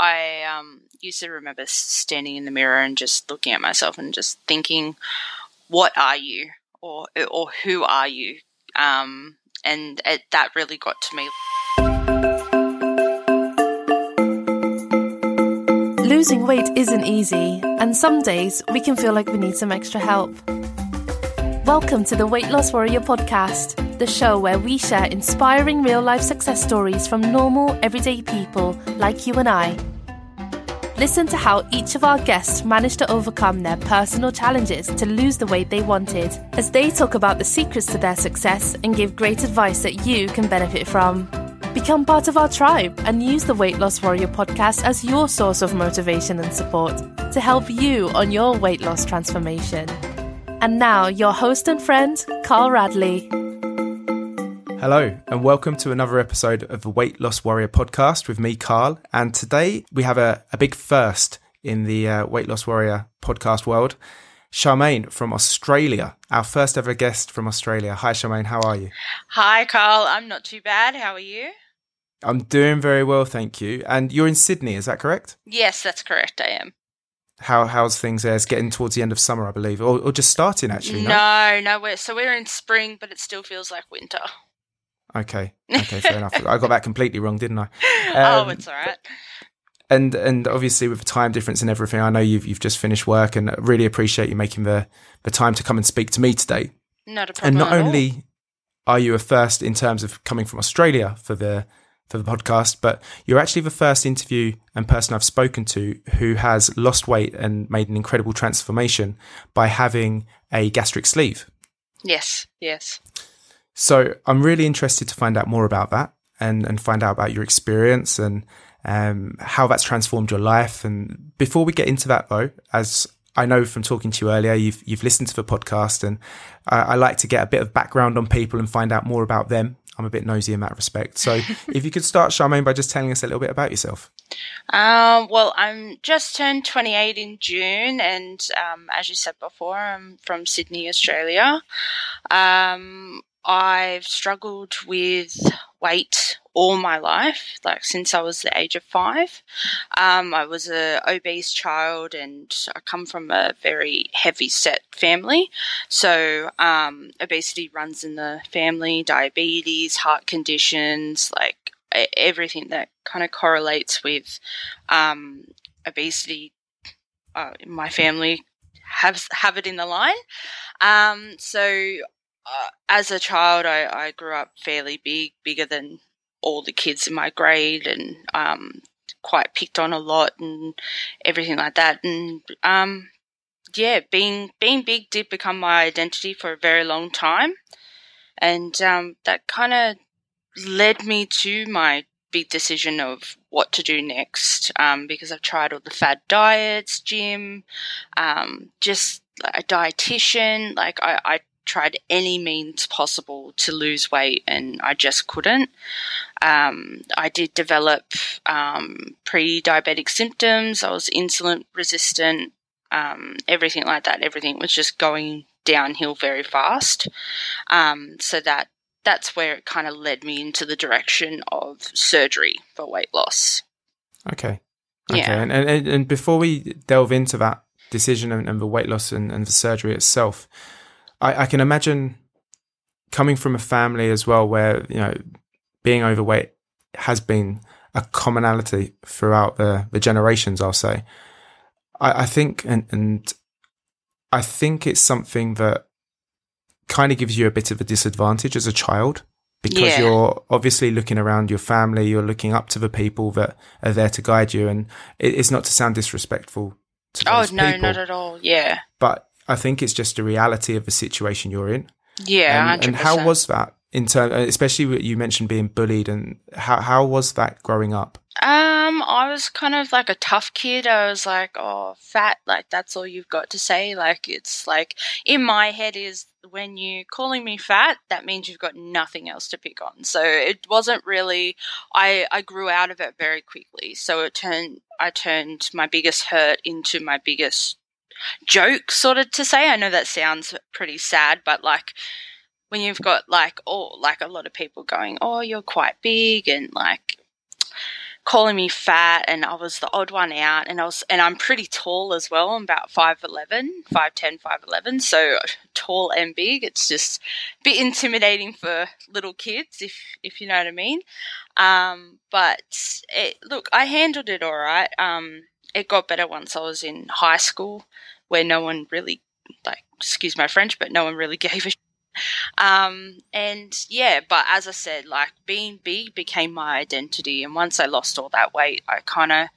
I um, used to remember standing in the mirror and just looking at myself and just thinking, "What are you?" or or "Who are you?" Um, and it, that really got to me. Losing weight isn't easy, and some days we can feel like we need some extra help. Welcome to the Weight Loss Warrior podcast, the show where we share inspiring real life success stories from normal, everyday people like you and I. Listen to how each of our guests managed to overcome their personal challenges to lose the weight they wanted, as they talk about the secrets to their success and give great advice that you can benefit from. Become part of our tribe and use the Weight Loss Warrior podcast as your source of motivation and support to help you on your weight loss transformation. And now, your host and friend, Carl Radley. Hello, and welcome to another episode of the Weight Loss Warrior podcast with me, Carl. And today we have a, a big first in the uh, Weight Loss Warrior podcast world. Charmane from Australia, our first ever guest from Australia. Hi, Charmane, how are you? Hi, Carl. I'm not too bad. How are you? I'm doing very well, thank you. And you're in Sydney, is that correct? Yes, that's correct. I am. How how's things there? It's getting towards the end of summer, I believe, or, or just starting actually. No, no, no we're, so we're in spring, but it still feels like winter. Okay, okay, fair enough. I got that completely wrong, didn't I? Oh, um, oh, it's all right. And and obviously with the time difference and everything, I know you've you've just finished work, and really appreciate you making the the time to come and speak to me today. Not a problem. And not only are you a first in terms of coming from Australia for the for the podcast, but you're actually the first interview and person I've spoken to who has lost weight and made an incredible transformation by having a gastric sleeve. Yes, yes. So I'm really interested to find out more about that and, and find out about your experience and um, how that's transformed your life. And before we get into that, though, as I know from talking to you earlier, you've you've listened to the podcast, and I, I like to get a bit of background on people and find out more about them I'm a bit nosy in that respect. So if you could start, Charmane, by just telling us a little bit about yourself. Um, well, I'm just turned 28 in June, and um, as you said before, I'm from Sydney, Australia. Um, I've struggled with weight all my life, like since I was the age of five. Um, I was a obese child, and I come from a very heavy set family. So um, obesity runs in the family, diabetes, heart conditions, like everything that kind of correlates with um, obesity. Uh, my family have have it in the line. Um, so uh, as a child, I, I grew up fairly big, bigger than all the kids in my grade, and um, quite picked on a lot and everything like that. And um, yeah, being being big did become my identity for a very long time, and um, that kind of led me to my big decision of what to do next um, because I've tried all the fad diets, gym, um, just a dietitian. Like I, I tried any means possible to lose weight and I just couldn't. Um, I did develop um, pre diabetic symptoms, I was insulin resistant, um, everything like that. Everything was just going downhill very fast. Um, so that that's where it kind of led me into the direction of surgery for weight loss. Okay. Okay. Yeah. And, and, and before we delve into that decision and, and the weight loss and, and the surgery itself, I, I can imagine coming from a family as well where you know being overweight has been a commonality throughout the, the generations. I'll say. I, I think, and, and I think it's something that kind of gives you a bit of a disadvantage as a child because yeah. you're obviously looking around your family, you're looking up to the people that are there to guide you, and it, it's not to sound disrespectful. To oh no, people, not at all. Yeah, but I think it's just a reality of the situation you're in. Yeah, and, and how was that in terms, especially you mentioned being bullied, and how how was that growing up? Um, I was kind of like a tough kid. I was like, oh, fat, like that's all you've got to say. Like it's like in my head is when you're calling me fat, that means you've got nothing else to pick on. So it wasn't really. I I grew out of it very quickly. So it turned I turned my biggest hurt into my biggest joke, sort of to say. I know that sounds pretty sad, but like when you've got like all like a lot of people going, "Oh, you're quite big," and like calling me fat and I was the odd one out and I was and I'm pretty tall as well. I'm about 5'11, 5'10, 5'11, so tall and big. It's just a bit intimidating for little kids if if you know what I mean. Um, but it, look, I handled it all right. Um, it got better once I was in high school where no one really like excuse my French, but no one really gave a um, and yeah, but as I said, like being big became my identity. And once I lost all that weight, I kind of,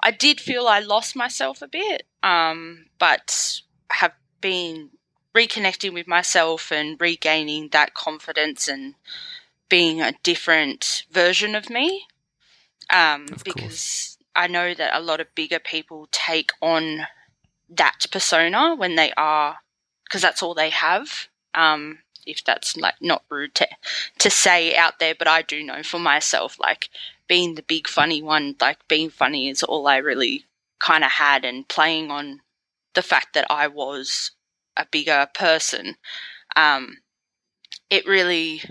I did feel I lost myself a bit. Um, but have been reconnecting with myself and regaining that confidence and being a different version of me. Um, of because. I know that a lot of bigger people take on that persona when they are, because that's all they have. Um, if that's like not rude to to say out there, but I do know for myself, like being the big funny one, like being funny is all I really kind of had, and playing on the fact that I was a bigger person, um, it really,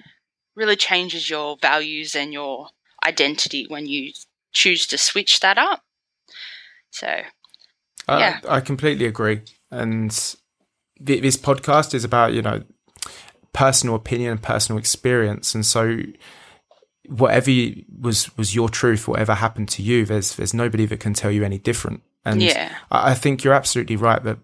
really changes your values and your identity when you choose to switch that up. So, yeah, I, I completely agree, and this podcast is about you know personal opinion and personal experience. And so whatever was was your truth, whatever happened to you, there's there's nobody that can tell you any different. And yeah. I, I think you're absolutely right that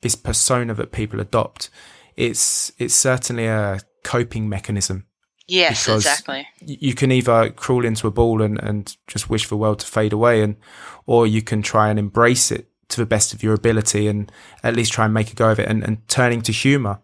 this persona that people adopt, it's it's certainly a coping mechanism. Yes, exactly. You can either crawl into a ball and, and just wish the world to fade away and or you can try and embrace it to the best of your ability and at least try and make a go of it and, and turning to humor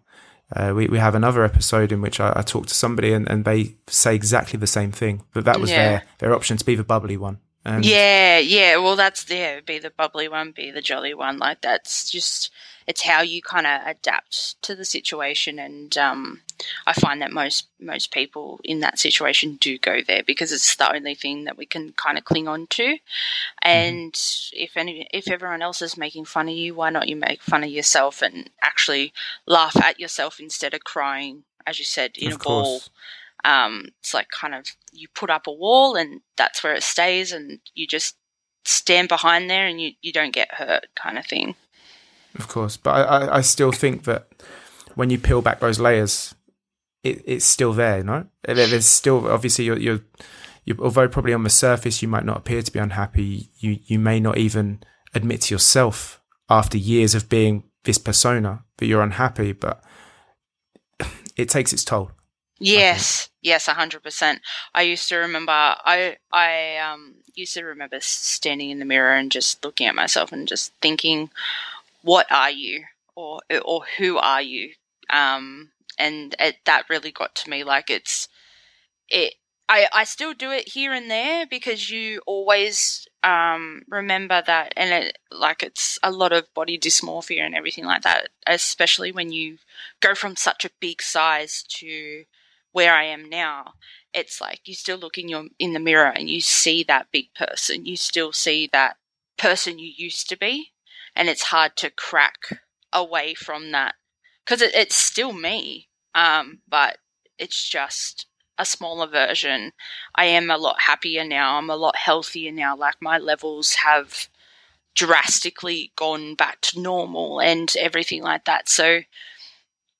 uh, we, we have another episode in which I, I talk to somebody and, and they say exactly the same thing, but that was yeah. their, their option to be the bubbly one. And yeah, yeah. Well, that's yeah. Be the bubbly one, be the jolly one. Like that's just it's how you kind of adapt to the situation. And um, I find that most most people in that situation do go there because it's the only thing that we can kind of cling on to. Mm-hmm. And if any if everyone else is making fun of you, why not you make fun of yourself and actually laugh at yourself instead of crying, as you said, in of a course. ball. Um, it's like kind of you put up a wall and that's where it stays, and you just stand behind there and you, you don't get hurt, kind of thing. Of course, but I, I still think that when you peel back those layers, it, it's still there. No, there's still obviously you're, you're, you're although probably on the surface you might not appear to be unhappy. You you may not even admit to yourself after years of being this persona that you're unhappy, but it takes its toll. Yes, yes, hundred percent. I used to remember. I I um used to remember standing in the mirror and just looking at myself and just thinking, "What are you?" or or "Who are you?" Um, and it, that really got to me. Like it's it. I, I still do it here and there because you always um, remember that, and it like it's a lot of body dysmorphia and everything like that, especially when you go from such a big size to where I am now, it's like you still look in your in the mirror and you see that big person. You still see that person you used to be, and it's hard to crack away from that because it, it's still me, um, but it's just a smaller version. I am a lot happier now. I'm a lot healthier now. Like my levels have drastically gone back to normal and everything like that. So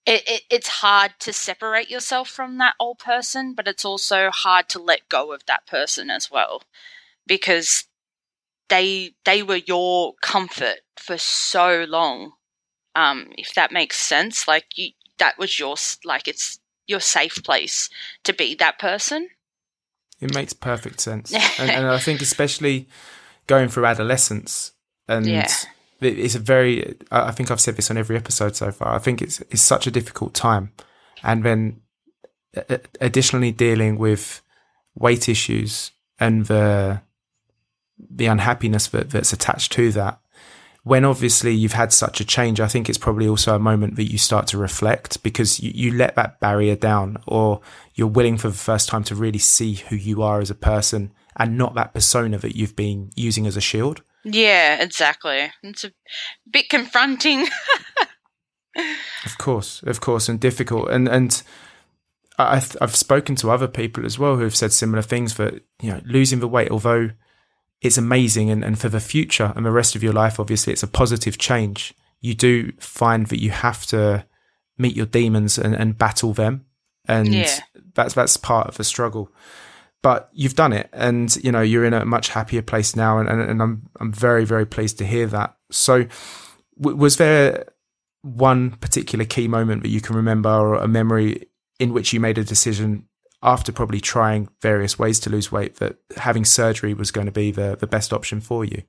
it, it, it's hard to separate yourself from that old person, but it's also hard to let go of that person as well, because they they were your comfort for so long. Um, if that makes sense, like you, that was your like it's your safe place to be that person. It makes perfect sense, and, and I think especially going through adolescence and. Yeah it's a very i think i've said this on every episode so far i think it's it's such a difficult time and then additionally dealing with weight issues and the the unhappiness that, that's attached to that when obviously you've had such a change i think it's probably also a moment that you start to reflect because you, you let that barrier down or you're willing for the first time to really see who you are as a person and not that persona that you've been using as a shield yeah, exactly. It's a bit confronting. of course, of course, and difficult. And and I've I've spoken to other people as well who have said similar things. That you know, losing the weight, although it's amazing. And, and for the future and the rest of your life, obviously, it's a positive change. You do find that you have to meet your demons and, and battle them. And yeah. that's, that's part of the struggle. But you've done it and, you know, you're in a much happier place now. And, and, and I'm, I'm very, very pleased to hear that. So w- was there one particular key moment that you can remember or a memory in which you made a decision after probably trying various ways to lose weight that having surgery was going to be the, the best option for you?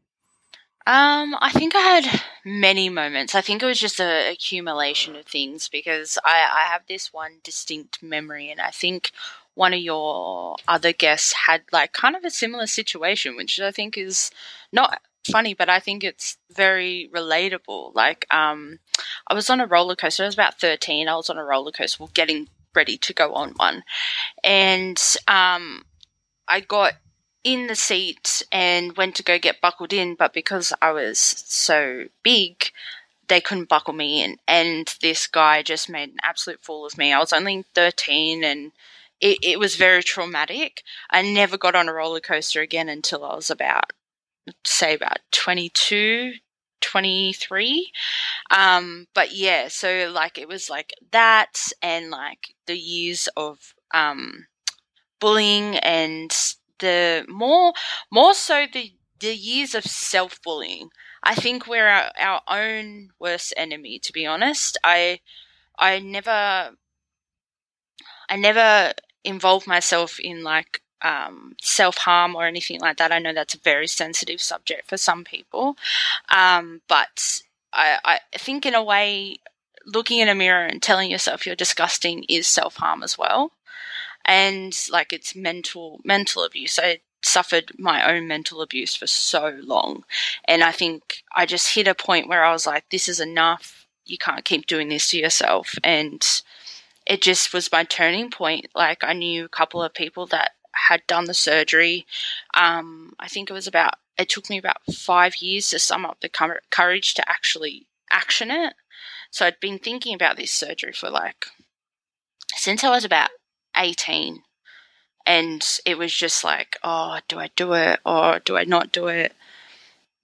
Um, I think I had many moments. I think it was just an accumulation of things because I, I have this one distinct memory, and I think one of your other guests had like kind of a similar situation, which I think is not funny, but I think it's very relatable. Like, um, I was on a roller coaster. I was about 13. I was on a roller coaster, well, getting ready to go on one. And, um, I got in the seat and went to go get buckled in, but because I was so big, they couldn't buckle me in. And this guy just made an absolute fool of me. I was only 13 and it, it was very traumatic. I never got on a roller coaster again until I was about say about 22 23 um but yeah so like it was like that and like the years of um bullying and the more more so the the years of self-bullying. I think we're our, our own worst enemy to be honest. I i never i never involved myself in like um, self harm or anything like that. I know that's a very sensitive subject for some people, um, but I, I think in a way, looking in a mirror and telling yourself you're disgusting is self harm as well, and like it's mental mental abuse. I suffered my own mental abuse for so long, and I think I just hit a point where I was like, "This is enough. You can't keep doing this to yourself," and it just was my turning point. Like I knew a couple of people that had done the surgery. Um, I think it was about, it took me about five years to sum up the courage to actually action it. So I'd been thinking about this surgery for like, since I was about 18. And it was just like, oh, do I do it or do I not do it?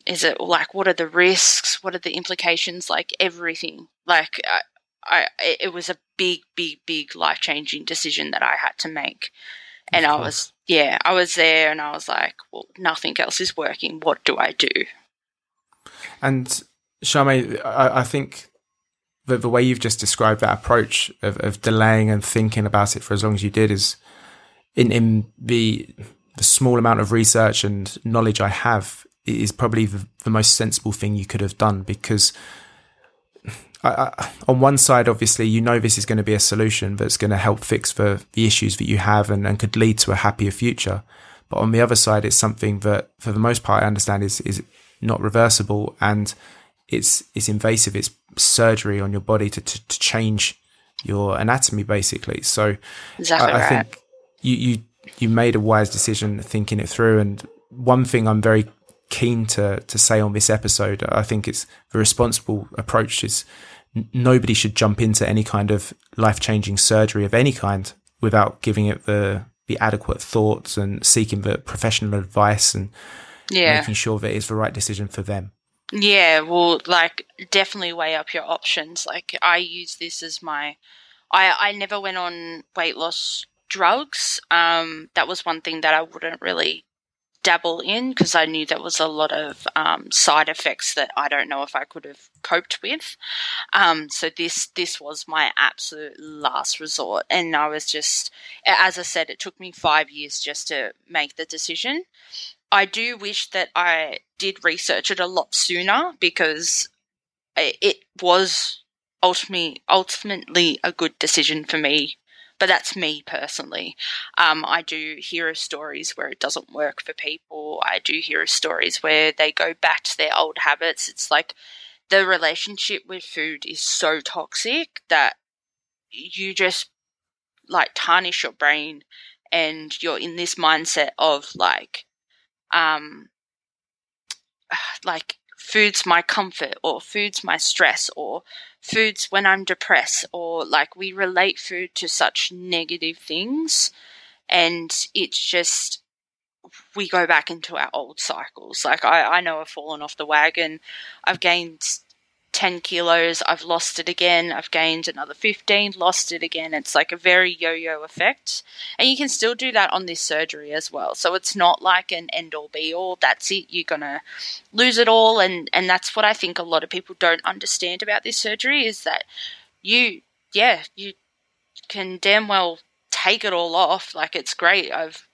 Is it like, what are the risks? What are the implications? Like everything. Like, I, I, it was a big, big, big life changing decision that I had to make. And I was, yeah, I was there and I was like, well, nothing else is working. What do I do? And Charmane, I, I think that the way you've just described that approach of, of delaying and thinking about it for as long as you did is in, in the, the small amount of research and knowledge I have is probably the, the most sensible thing you could have done because I, I, on one side, obviously, you know this is going to be a solution that's going to help fix the, the issues that you have and, and could lead to a happier future. But on the other side, it's something that, for the most part, I understand is is not reversible and it's it's invasive. It's surgery on your body to to, to change your anatomy, basically. So exactly I, I right. think you you you made a wise decision thinking it through. And one thing I'm very keen to to say on this episode, I think it's the responsible approach is nobody should jump into any kind of life changing surgery of any kind without giving it the the adequate thoughts and seeking the professional advice and yeah. making sure that it's the right decision for them. Yeah, well, like definitely weigh up your options. Like I use this as my, I I never went on weight loss drugs. Um, that was one thing that I wouldn't really dabble in because I knew there was a lot of um, side effects that I don't know if I could have coped with. Um, so this this was my absolute last resort, and I was just, as I said, it took me five years just to make the decision. I do wish that I did research it a lot sooner because it was ultimately ultimately a good decision for me but that's me personally. Um, I do hear of stories where it doesn't work for people. I do hear of stories where they go back to their old habits. It's like the relationship with food is so toxic that you just like tarnish your brain and you're in this mindset of like um like food's my comfort or food's my stress or food's when I'm depressed or like we relate food to such negative things and it's just we go back into our old cycles. Like I, I know I've fallen off the wagon. I've gained 10 kilos, I've lost it again, I've gained another 15, lost it again. It's like a very yo yo effect. And you can still do that on this surgery as well. So it's not like an end all be all, that's it, you're gonna lose it all. And, and that's what I think a lot of people don't understand about this surgery is that you, yeah, you can damn well take it all off. Like it's great. I've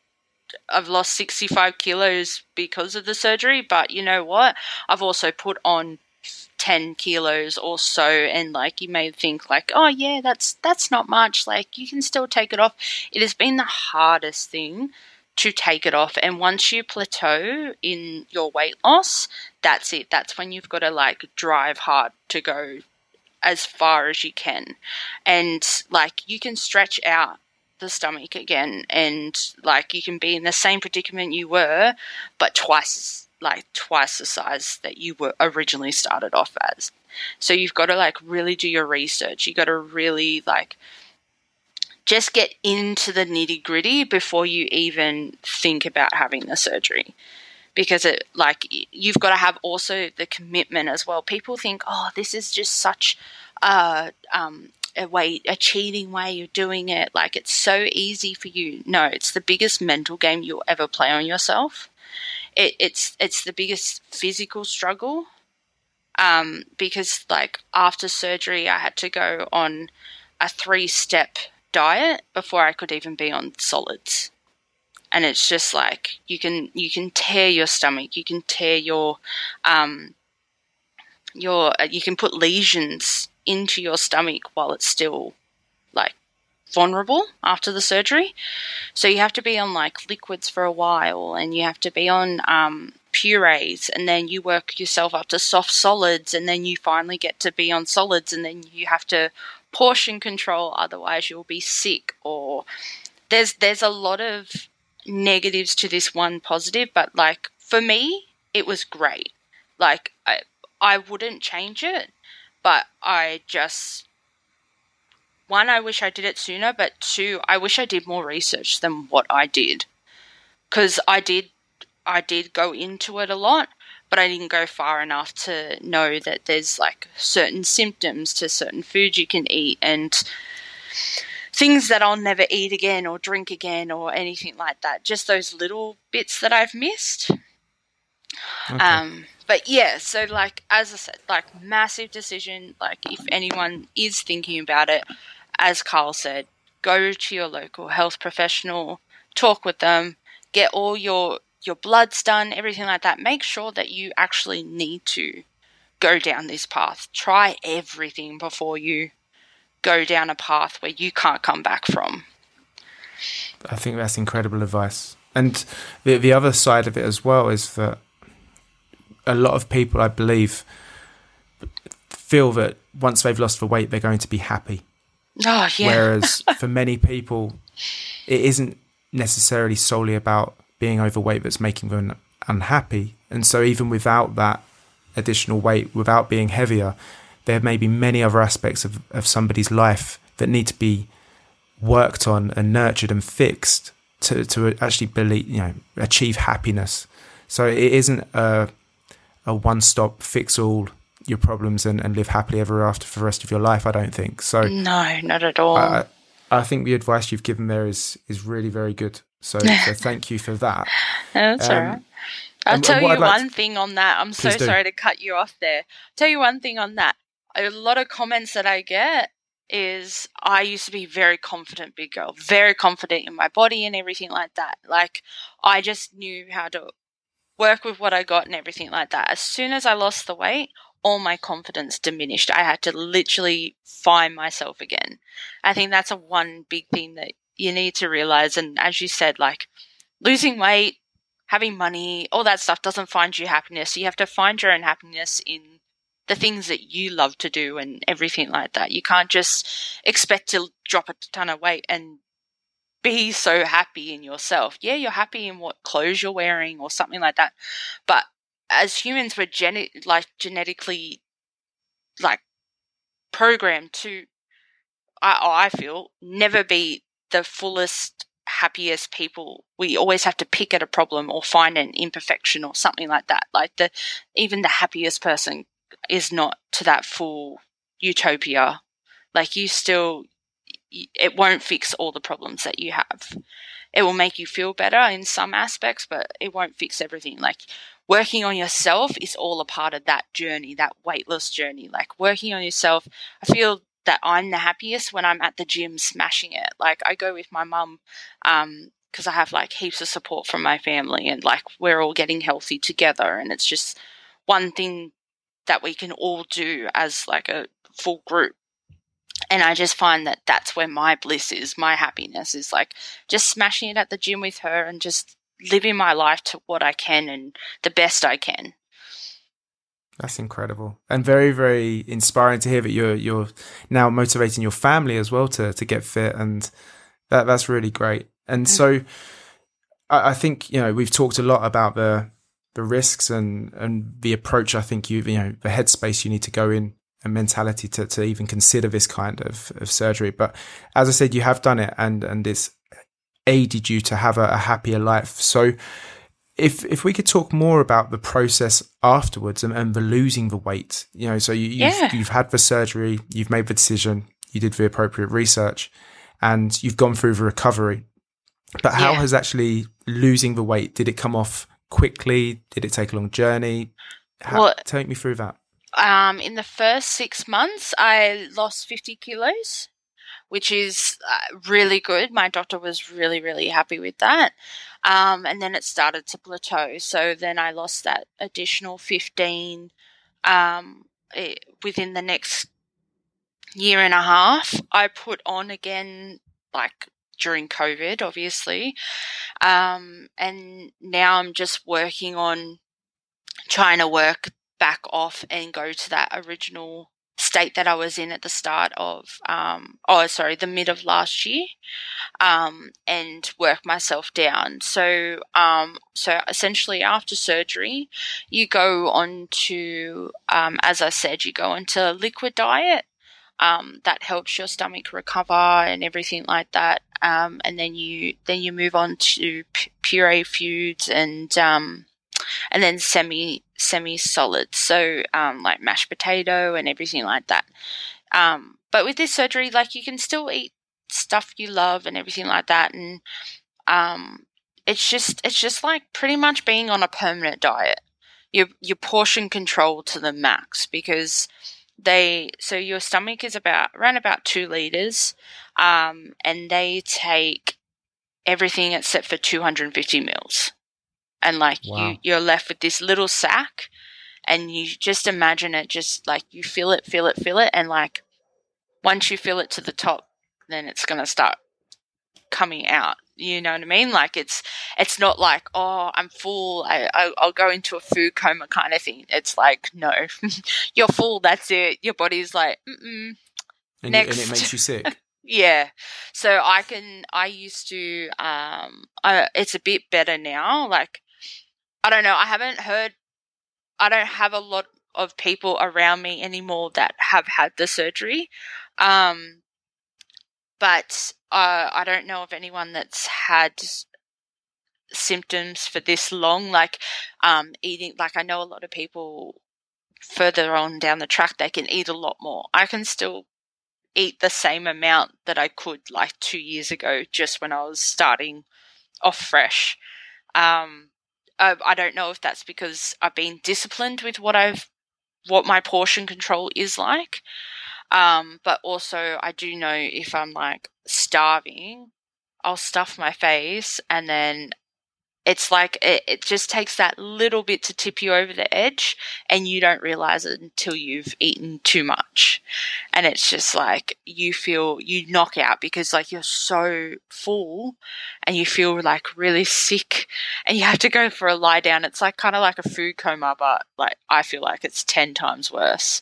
I've lost 65 kilos because of the surgery, but you know what? I've also put on 10 kilos or so and like you may think like oh yeah that's that's not much like you can still take it off. It has been the hardest thing to take it off and once you plateau in your weight loss that's it. That's when you've got to like drive hard to go as far as you can. And like you can stretch out the stomach again and like you can be in the same predicament you were but twice like twice the size that you were originally started off as. So you've got to like really do your research. You got to really like just get into the nitty gritty before you even think about having the surgery. Because it like you've got to have also the commitment as well. People think, oh, this is just such a um, a way, a cheating way of doing it. Like it's so easy for you. No, it's the biggest mental game you'll ever play on yourself it, it's it's the biggest physical struggle um, because like after surgery I had to go on a three step diet before I could even be on solids. And it's just like you can you can tear your stomach, you can tear your um, your you can put lesions into your stomach while it's still vulnerable after the surgery. So you have to be on like liquids for a while and you have to be on um, purees and then you work yourself up to soft solids and then you finally get to be on solids and then you have to portion control otherwise you'll be sick or there's there's a lot of negatives to this one positive but like for me it was great like I I wouldn't change it but I just one, I wish I did it sooner, but two, I wish I did more research than what I did. Because I did, I did go into it a lot, but I didn't go far enough to know that there's like certain symptoms to certain foods you can eat and things that I'll never eat again or drink again or anything like that. Just those little bits that I've missed. Okay. Um, but yeah, so like as I said, like massive decision. Like if anyone is thinking about it, as Carl said, go to your local health professional, talk with them, get all your your bloods done, everything like that. Make sure that you actually need to go down this path. Try everything before you go down a path where you can't come back from. I think that's incredible advice. And the the other side of it as well is that a lot of people, I believe, feel that once they've lost the weight, they're going to be happy. Oh, yeah. Whereas for many people, it isn't necessarily solely about being overweight that's making them unhappy. And so, even without that additional weight, without being heavier, there may be many other aspects of, of somebody's life that need to be worked on and nurtured and fixed to, to actually believe, you know, achieve happiness. So it isn't a, a one stop fix all your problems and, and live happily ever after for the rest of your life. I don't think so. No, not at all. I, I think the advice you've given there is is really very good. So, so thank you for that. That's um, all right. I'll tell you like one to... thing on that. I'm so sorry to cut you off there. I'll tell you one thing on that. A lot of comments that I get is I used to be very confident big girl, very confident in my body and everything like that. Like I just knew how to work with what I got and everything like that. As soon as I lost the weight, all my confidence diminished. I had to literally find myself again. I think that's a one big thing that you need to realize. And as you said, like losing weight, having money, all that stuff doesn't find you happiness. You have to find your own happiness in the things that you love to do and everything like that. You can't just expect to drop a ton of weight and be so happy in yourself. Yeah, you're happy in what clothes you're wearing or something like that. But as humans, we're like genetically like programmed to, I, I feel, never be the fullest happiest people, we always have to pick at a problem or find an imperfection or something like that. Like the, even the happiest person is not to that full utopia. Like you still, it won't fix all the problems that you have. It will make you feel better in some aspects, but it won't fix everything. Like working on yourself is all a part of that journey, that weight loss journey. Like working on yourself, I feel that I'm the happiest when I'm at the gym smashing it. Like I go with my mum, um, because I have like heaps of support from my family and like we're all getting healthy together and it's just one thing that we can all do as like a full group. And I just find that that's where my bliss is, my happiness is like just smashing it at the gym with her and just living my life to what I can and the best I can. That's incredible and very, very inspiring to hear that you're you're now motivating your family as well to to get fit, and that that's really great. And mm. so, I, I think you know we've talked a lot about the the risks and and the approach. I think you you know the headspace you need to go in and mentality to to even consider this kind of of surgery. But as I said, you have done it, and and it's aided you to have a, a happier life. So if if we could talk more about the process afterwards and, and the losing the weight, you know, so you, have yeah. you've, you've had the surgery, you've made the decision, you did the appropriate research, and you've gone through the recovery. But how yeah. has actually losing the weight? Did it come off quickly? Did it take a long journey? How, well, take me through that. Um, in the first six months, I lost fifty kilos which is uh, really good. My doctor was really, really happy with that. Um, and then it started to plateau. So then I lost that additional 15 um, it, within the next year and a half. I put on again, like during COVID, obviously. Um, and now I'm just working on trying to work back off and go to that original state that I was in at the start of, um, oh, sorry, the mid of last year, um, and work myself down. So, um, so essentially after surgery, you go on to, um, as I said, you go into liquid diet. Um, that helps your stomach recover and everything like that. Um, and then you, then you move on to p- puree foods and, and then semi semi solid, so um, like mashed potato and everything like that. Um, but with this surgery, like you can still eat stuff you love and everything like that, and um, it's just it's just like pretty much being on a permanent diet. Your your portion control to the max because they so your stomach is about around about two liters, um, and they take everything except for 250 mils and like wow. you you're left with this little sack and you just imagine it just like you feel it feel it feel it and like once you fill it to the top then it's going to start coming out. You know what i mean? Like it's it's not like oh i'm full. I, I will go into a food coma kind of thing. It's like no. You're full. That's it. Your body's like mm and, next. You, and it makes you sick. Yeah. So I can, I used to, um, I, it's a bit better now. Like I don't know. I haven't heard. I don't have a lot of people around me anymore that have had the surgery. Um, but uh, I don't know of anyone that's had symptoms for this long. Like um, eating, like I know a lot of people further on down the track they can eat a lot more. I can still eat the same amount that I could like two years ago, just when I was starting off fresh. Um, uh, I don't know if that's because I've been disciplined with what I've what my portion control is like. Um, but also I do know if I'm like starving, I'll stuff my face and then it's like it, it just takes that little bit to tip you over the edge and you don't realize it until you've eaten too much. And it's just like you feel you knock out because like you're so full and you feel like really sick and you have to go for a lie down. It's like kind of like a food coma but like i feel like it's 10 times worse.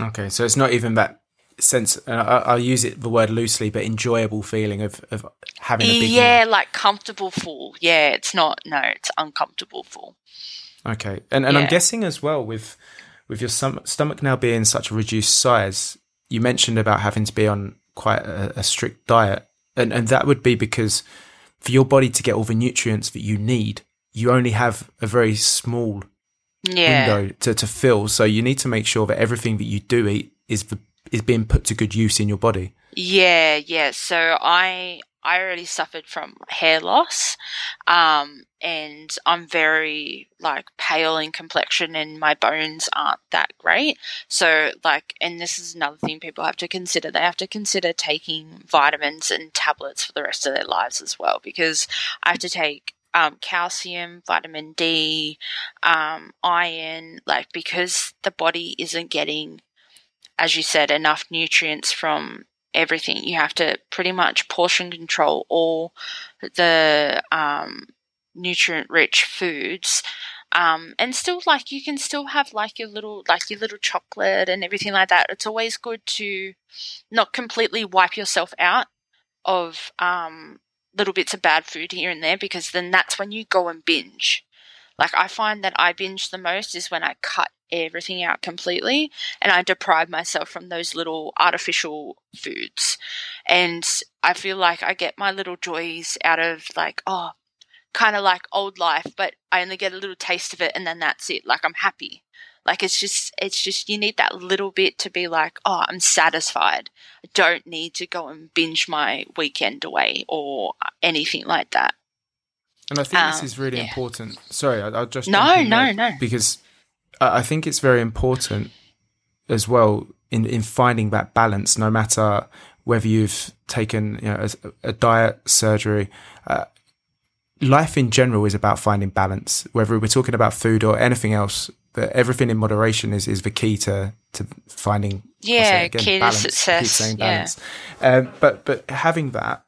Okay so it's not even that sense uh, I'll use it the word loosely but enjoyable feeling of, of having a big yeah meal. like comfortable full yeah it's not no it's uncomfortable full okay and and yeah. I'm guessing as well with with your stomach now being such a reduced size you mentioned about having to be on quite a, a strict diet and and that would be because for your body to get all the nutrients that you need, you only have a very small yeah. window to, to fill. So you need to make sure that everything that you do eat is the, is being put to good use in your body. Yeah, yeah. So I I already suffered from hair loss, um, and I'm very like pale in complexion, and my bones aren't that great. So, like, and this is another thing people have to consider. They have to consider taking vitamins and tablets for the rest of their lives as well, because I have to take um, calcium, vitamin D, um, iron, like because the body isn't getting, as you said, enough nutrients from everything. You have to pretty much portion control all the um, nutrient rich foods. Um, and still like you can still have like your little like your little chocolate and everything like that. It's always good to not completely wipe yourself out of um, little bits of bad food here and there because then that's when you go and binge. Like I find that I binge the most is when I cut everything out completely and I deprive myself from those little artificial foods. And I feel like I get my little joys out of like, oh, kind of like old life, but I only get a little taste of it and then that's it. Like I'm happy. Like it's just, it's just, you need that little bit to be like, oh, I'm satisfied. I don't need to go and binge my weekend away or anything like that. And I think um, this is really yeah. important. Sorry, I, will just no, no, no, because I think it's very important as well in in finding that balance. No matter whether you've taken you know a, a diet, surgery, uh, life in general is about finding balance. Whether we're talking about food or anything else, that everything in moderation is is the key to to finding yeah again, key balance. to success. keep saying balance. Yeah. Um, but but having that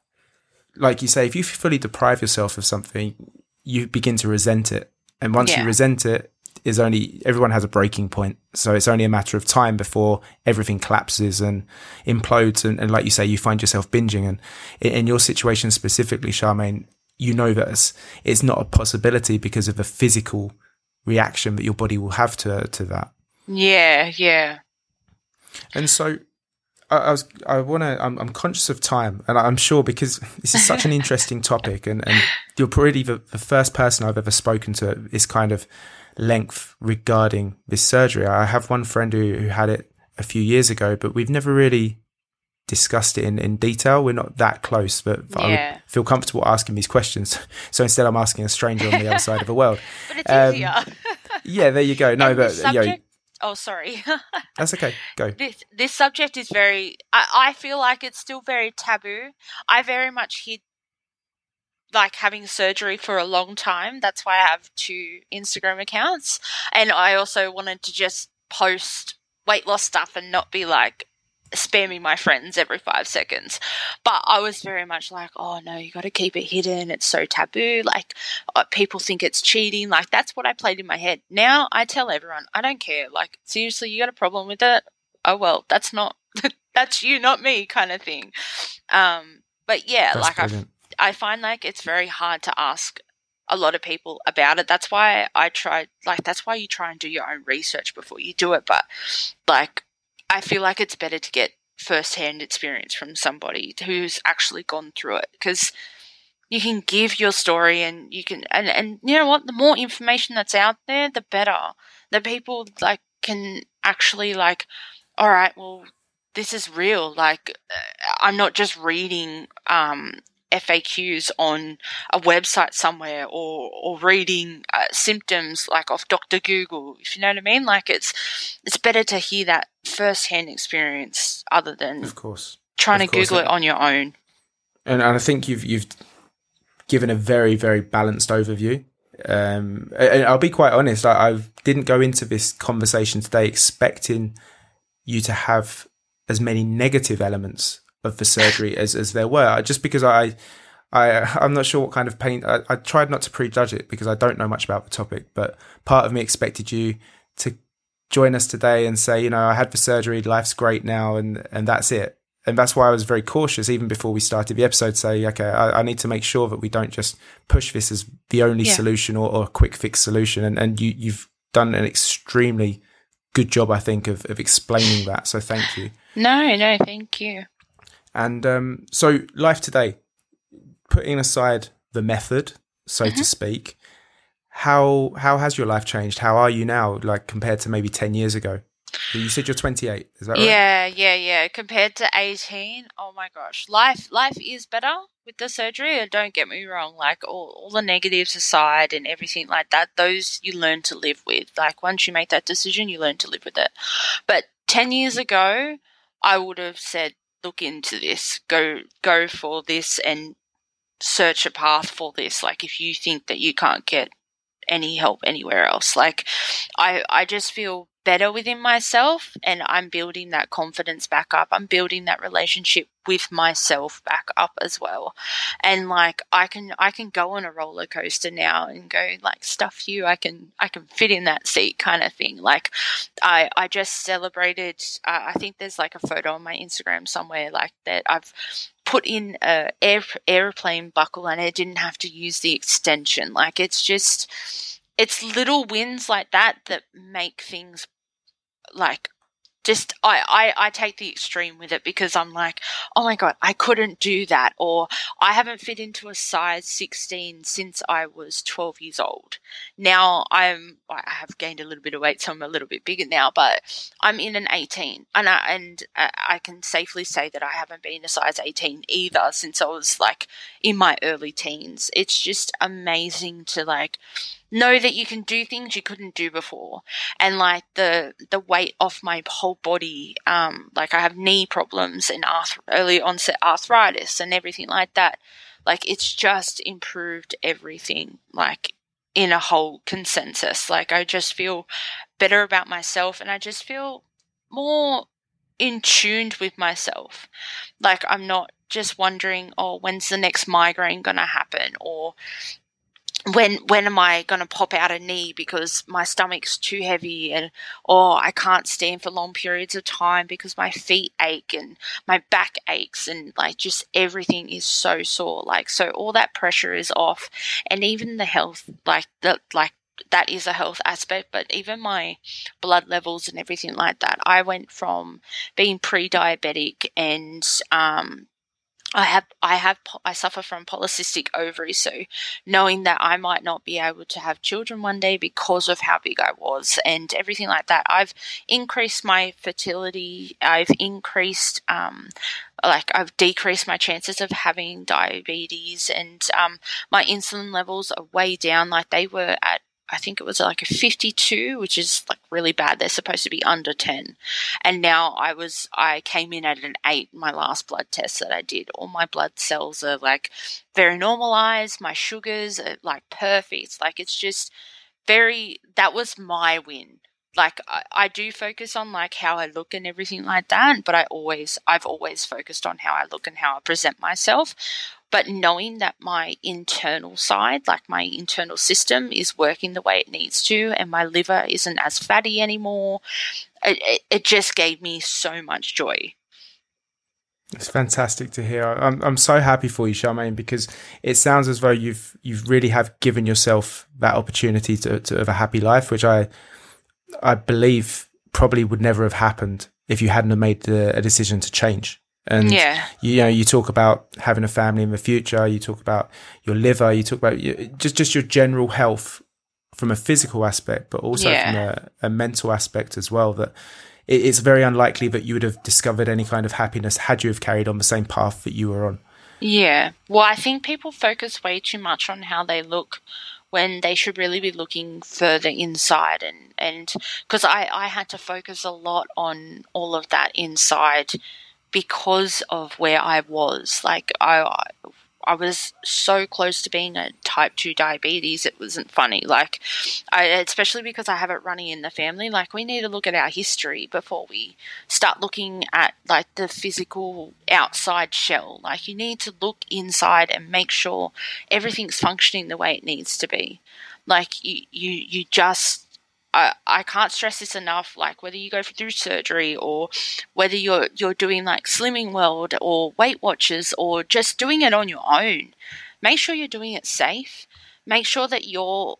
like you say, if you fully deprive yourself of something, you begin to resent it. And once yeah. you resent it, is only everyone has a breaking point. So it's only a matter of time before everything collapses and implodes. And, and like you say, you find yourself binging. And in, in, your situation specifically, Charmane, you know that it's, it's not a possibility because of the physical reaction that your body will have to to that. Yeah, yeah. And so I, I was I want to I'm, I'm, conscious of time, and I'm sure because this is such an interesting topic, and, and you're probably the, the, first person I've ever spoken to this kind of length regarding this surgery. I have one friend who, who had it a few years ago, but we've never really discussed it in, in detail. We're not that close, but yeah. I would feel comfortable asking these questions. So instead, I'm asking a stranger on the other side of the world. But it's um, easier. yeah, there you go. No, and but you know, Oh, sorry. That's okay. Go. This this subject is very. I, I feel like it's still very taboo. I very much hid like having surgery for a long time. That's why I have two Instagram accounts, and I also wanted to just post weight loss stuff and not be like, spamming my friends every five seconds. But I was very much like, oh no, you got to keep it hidden. It's so taboo. Like, uh, people think it's cheating. Like, that's what I played in my head. Now I tell everyone, I don't care. Like, seriously, you got a problem with it? Oh well, that's not, that's you, not me kind of thing. Um, but yeah, that's like I, I find like it's very hard to ask a lot of people about it. That's why I try, like, that's why you try and do your own research before you do it. But like, I feel like it's better to get first-hand experience from somebody who's actually gone through it because you can give your story and you can and and you know what? The more information that's out there the better. The people like can actually like all right well this is real. Like uh, i'm not just reading um FAQs on a website somewhere or or reading uh, symptoms like off Doctor Google. If you know what I mean, like it's it's better to hear that first-hand experience other than of course trying of to course. Google it on your own. And, and I think you've you've given a very very balanced overview. Um, and I'll be quite honest. I, I didn't go into this conversation today expecting you to have as many negative elements of the surgery as as there were. Just because I. I, I'm not sure what kind of pain. I, I tried not to prejudge it because I don't know much about the topic, but part of me expected you to join us today and say, you know, I had the surgery, life's great now, and and that's it. And that's why I was very cautious, even before we started the episode. Say, okay, I, I need to make sure that we don't just push this as the only yeah. solution or, or a quick fix solution. And and you you've done an extremely good job, I think, of of explaining that. So thank you. No, no, thank you. And um, so, life today, putting aside the method, so mm-hmm. to speak. How how has your life changed? How are you now, like compared to maybe ten years ago? You said you're 28. Is that right? Yeah, yeah, yeah. Compared to 18, oh my gosh, life life is better with the surgery. Don't get me wrong. Like all all the negatives aside and everything like that, those you learn to live with. Like once you make that decision, you learn to live with it. But 10 years ago, I would have said, look into this, go go for this, and search a path for this. Like if you think that you can't get any help anywhere else, like I I just feel better within myself and I'm building that confidence back up. I'm building that relationship with myself back up as well. And like I can I can go on a roller coaster now and go like stuff you I can I can fit in that seat kind of thing. Like I I just celebrated uh, I think there's like a photo on my Instagram somewhere like that I've put in a air, airplane buckle and I didn't have to use the extension. Like it's just it's little wins like that that make things like just I, I, I take the extreme with it because I'm like, oh my god, I couldn't do that, or I haven't fit into a size 16 since I was 12 years old. Now I'm I have gained a little bit of weight, so I'm a little bit bigger now, but I'm in an 18, and I, and uh, I can safely say that I haven't been a size 18 either since I was like in my early teens. It's just amazing to like know that you can do things you couldn't do before. And like the the weight off my whole body um like i have knee problems and arth- early onset arthritis and everything like that. Like it's just improved everything like in a whole consensus. Like i just feel better about myself and i just feel more in tuned with myself. Like i'm not just wondering oh when's the next migraine going to happen? or when when am I going to pop out a knee because my stomach's too heavy and or I can't stand for long periods of time because my feet ache and my back aches and like just everything is so sore like so all that pressure is off and even the health like the like that is a health aspect, but even my blood levels and everything like that. I went from being pre-diabetic and um, I have, I have, I suffer from polycystic ovaries. So knowing that I might not be able to have children one day because of how big I was and everything like that, I've increased my fertility. I've increased, um, like I've decreased my chances of having diabetes and, um, my insulin levels are way down. Like they were at I think it was like a 52, which is like really bad. They're supposed to be under 10. And now I was, I came in at an 8, my last blood test that I did. All my blood cells are like very normalized. My sugars are like perfect. Like it's just very, that was my win. Like I, I do focus on like how I look and everything like that, but I always, I've always focused on how I look and how I present myself but knowing that my internal side, like my internal system, is working the way it needs to, and my liver isn't as fatty anymore, it, it, just gave me so much joy. It's fantastic to hear. I'm I'm so happy for you, Charmane, because it sounds as though you've you've really have given yourself that opportunity to, to have a happy life, which I I believe probably would never have happened if you hadn't have made the, a decision to change. And yeah. you, know, you talk about having a family in the future. You talk about your liver. You talk about just just your general health from a physical aspect, but also yeah. from a, a, mental aspect as well. That it, it's very unlikely that you would have discovered any kind of happiness had you have carried on the same path that you were on. Yeah. Well, I think people focus way too much on how they look when they should really be looking further inside and and because I I had to focus a lot on all of that inside because of where I was. Like I I was so close to being a type 2 diabetes, it wasn't funny. Like, I, especially because I have it running in the family, like, we need to look at our history before we start looking at, like, the physical outside shell. Like, you need to look inside and make sure everything's functioning the way it needs to be. Like, you, you, you just I, I can't stress this enough. Like whether you go through surgery or whether you're you're doing like Slimming World or Weight Watchers or just doing it on your own, make sure you're doing it safe. Make sure that you're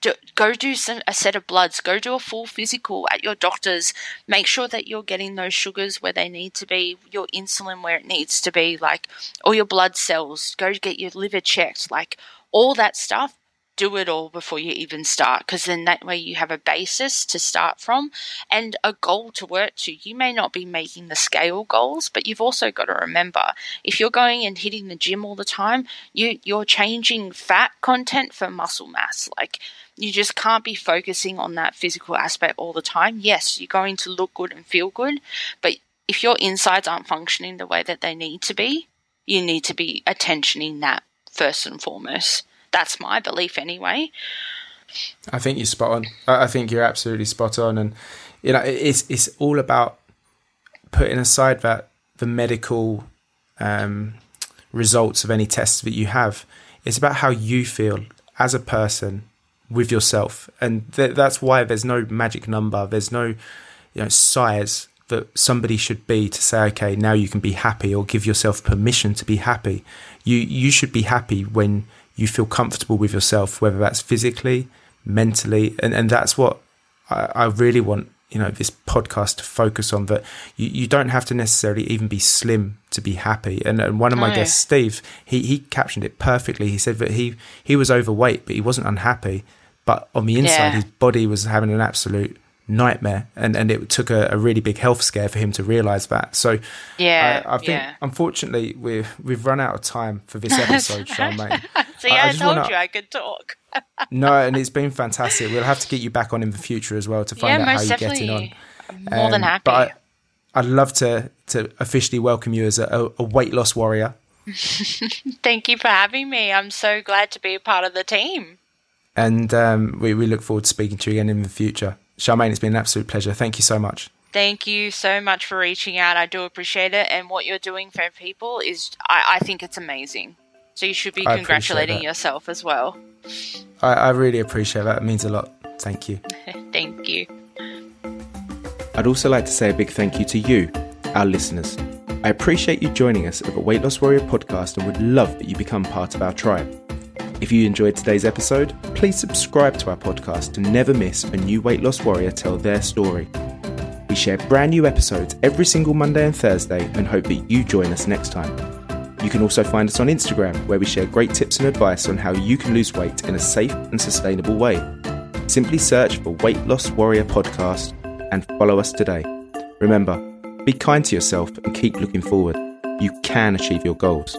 do, go do some, a set of bloods. Go do a full physical at your doctor's. Make sure that you're getting those sugars where they need to be, your insulin where it needs to be, like all your blood cells. Go get your liver checked. Like all that stuff do it all before you even start because then that way you have a basis to start from and a goal to work to. You may not be making the scale goals, but you've also got to remember if you're going and hitting the gym all the time, you you're changing fat content for muscle mass. Like you just can't be focusing on that physical aspect all the time. Yes, you're going to look good and feel good, but if your insides aren't functioning the way that they need to be, you need to be attentioning that first and foremost. That's my belief anyway. I think you're spot on. I think you're absolutely spot on, and you know it's it's all about putting aside that the medical um, results of any tests that you have. It's about how you feel as a person with yourself, and th- that's why there's no magic number. There's no you know size that somebody should be to say, okay, now you can be happy, or give yourself permission to be happy. You you should be happy when you feel comfortable with yourself, whether that's physically, mentally, and, and that's what I, I really want you know this podcast to focus on that you, you don't have to necessarily even be slim to be happy. And, and one of my guests steve he, he captioned it perfectly. He said that he he was overweight but he wasn't unhappy. But on the inside yeah. his body was having an absolute nightmare and and it took a, a, really big health scare for him to realize that. So yeah i, I think yeah. unfortunately we've we've run out of time for this episode charmane. See i, I, I told wanna, you i could talk. No and it's been fantastic. We'll have to get you back on in the future as well to find yeah, out how you're getting on. More um, than happy. but I, would love to to officially welcome you as a, a weight loss warrior. Thank you for having me. I'm so glad to be a part of the team. And um, we, we look forward to speaking to you again in the future Charmane, it's been an absolute pleasure. Thank you so much. Thank you so much for reaching out. I do appreciate it. And what you're doing for people is, I, I think it's amazing. So you should be I congratulating yourself as well. I, I really appreciate that. It means a lot. Thank you. thank you. I'd also like to say a big thank you to you, our listeners. I appreciate you joining us at the Weight Loss Warrior podcast and would love that you become part of our tribe. If you enjoyed today's episode, please subscribe to our podcast to never miss a new weight loss warrior tell their story. We share brand new episodes every single Monday and Thursday and hope that you join us next time. You can also find us on Instagram where we share great tips and advice on how you can lose weight in a safe and sustainable way. Simply search for Weight Loss Warrior Podcast and follow us today. Remember, be kind to yourself and keep looking forward. You can achieve your goals.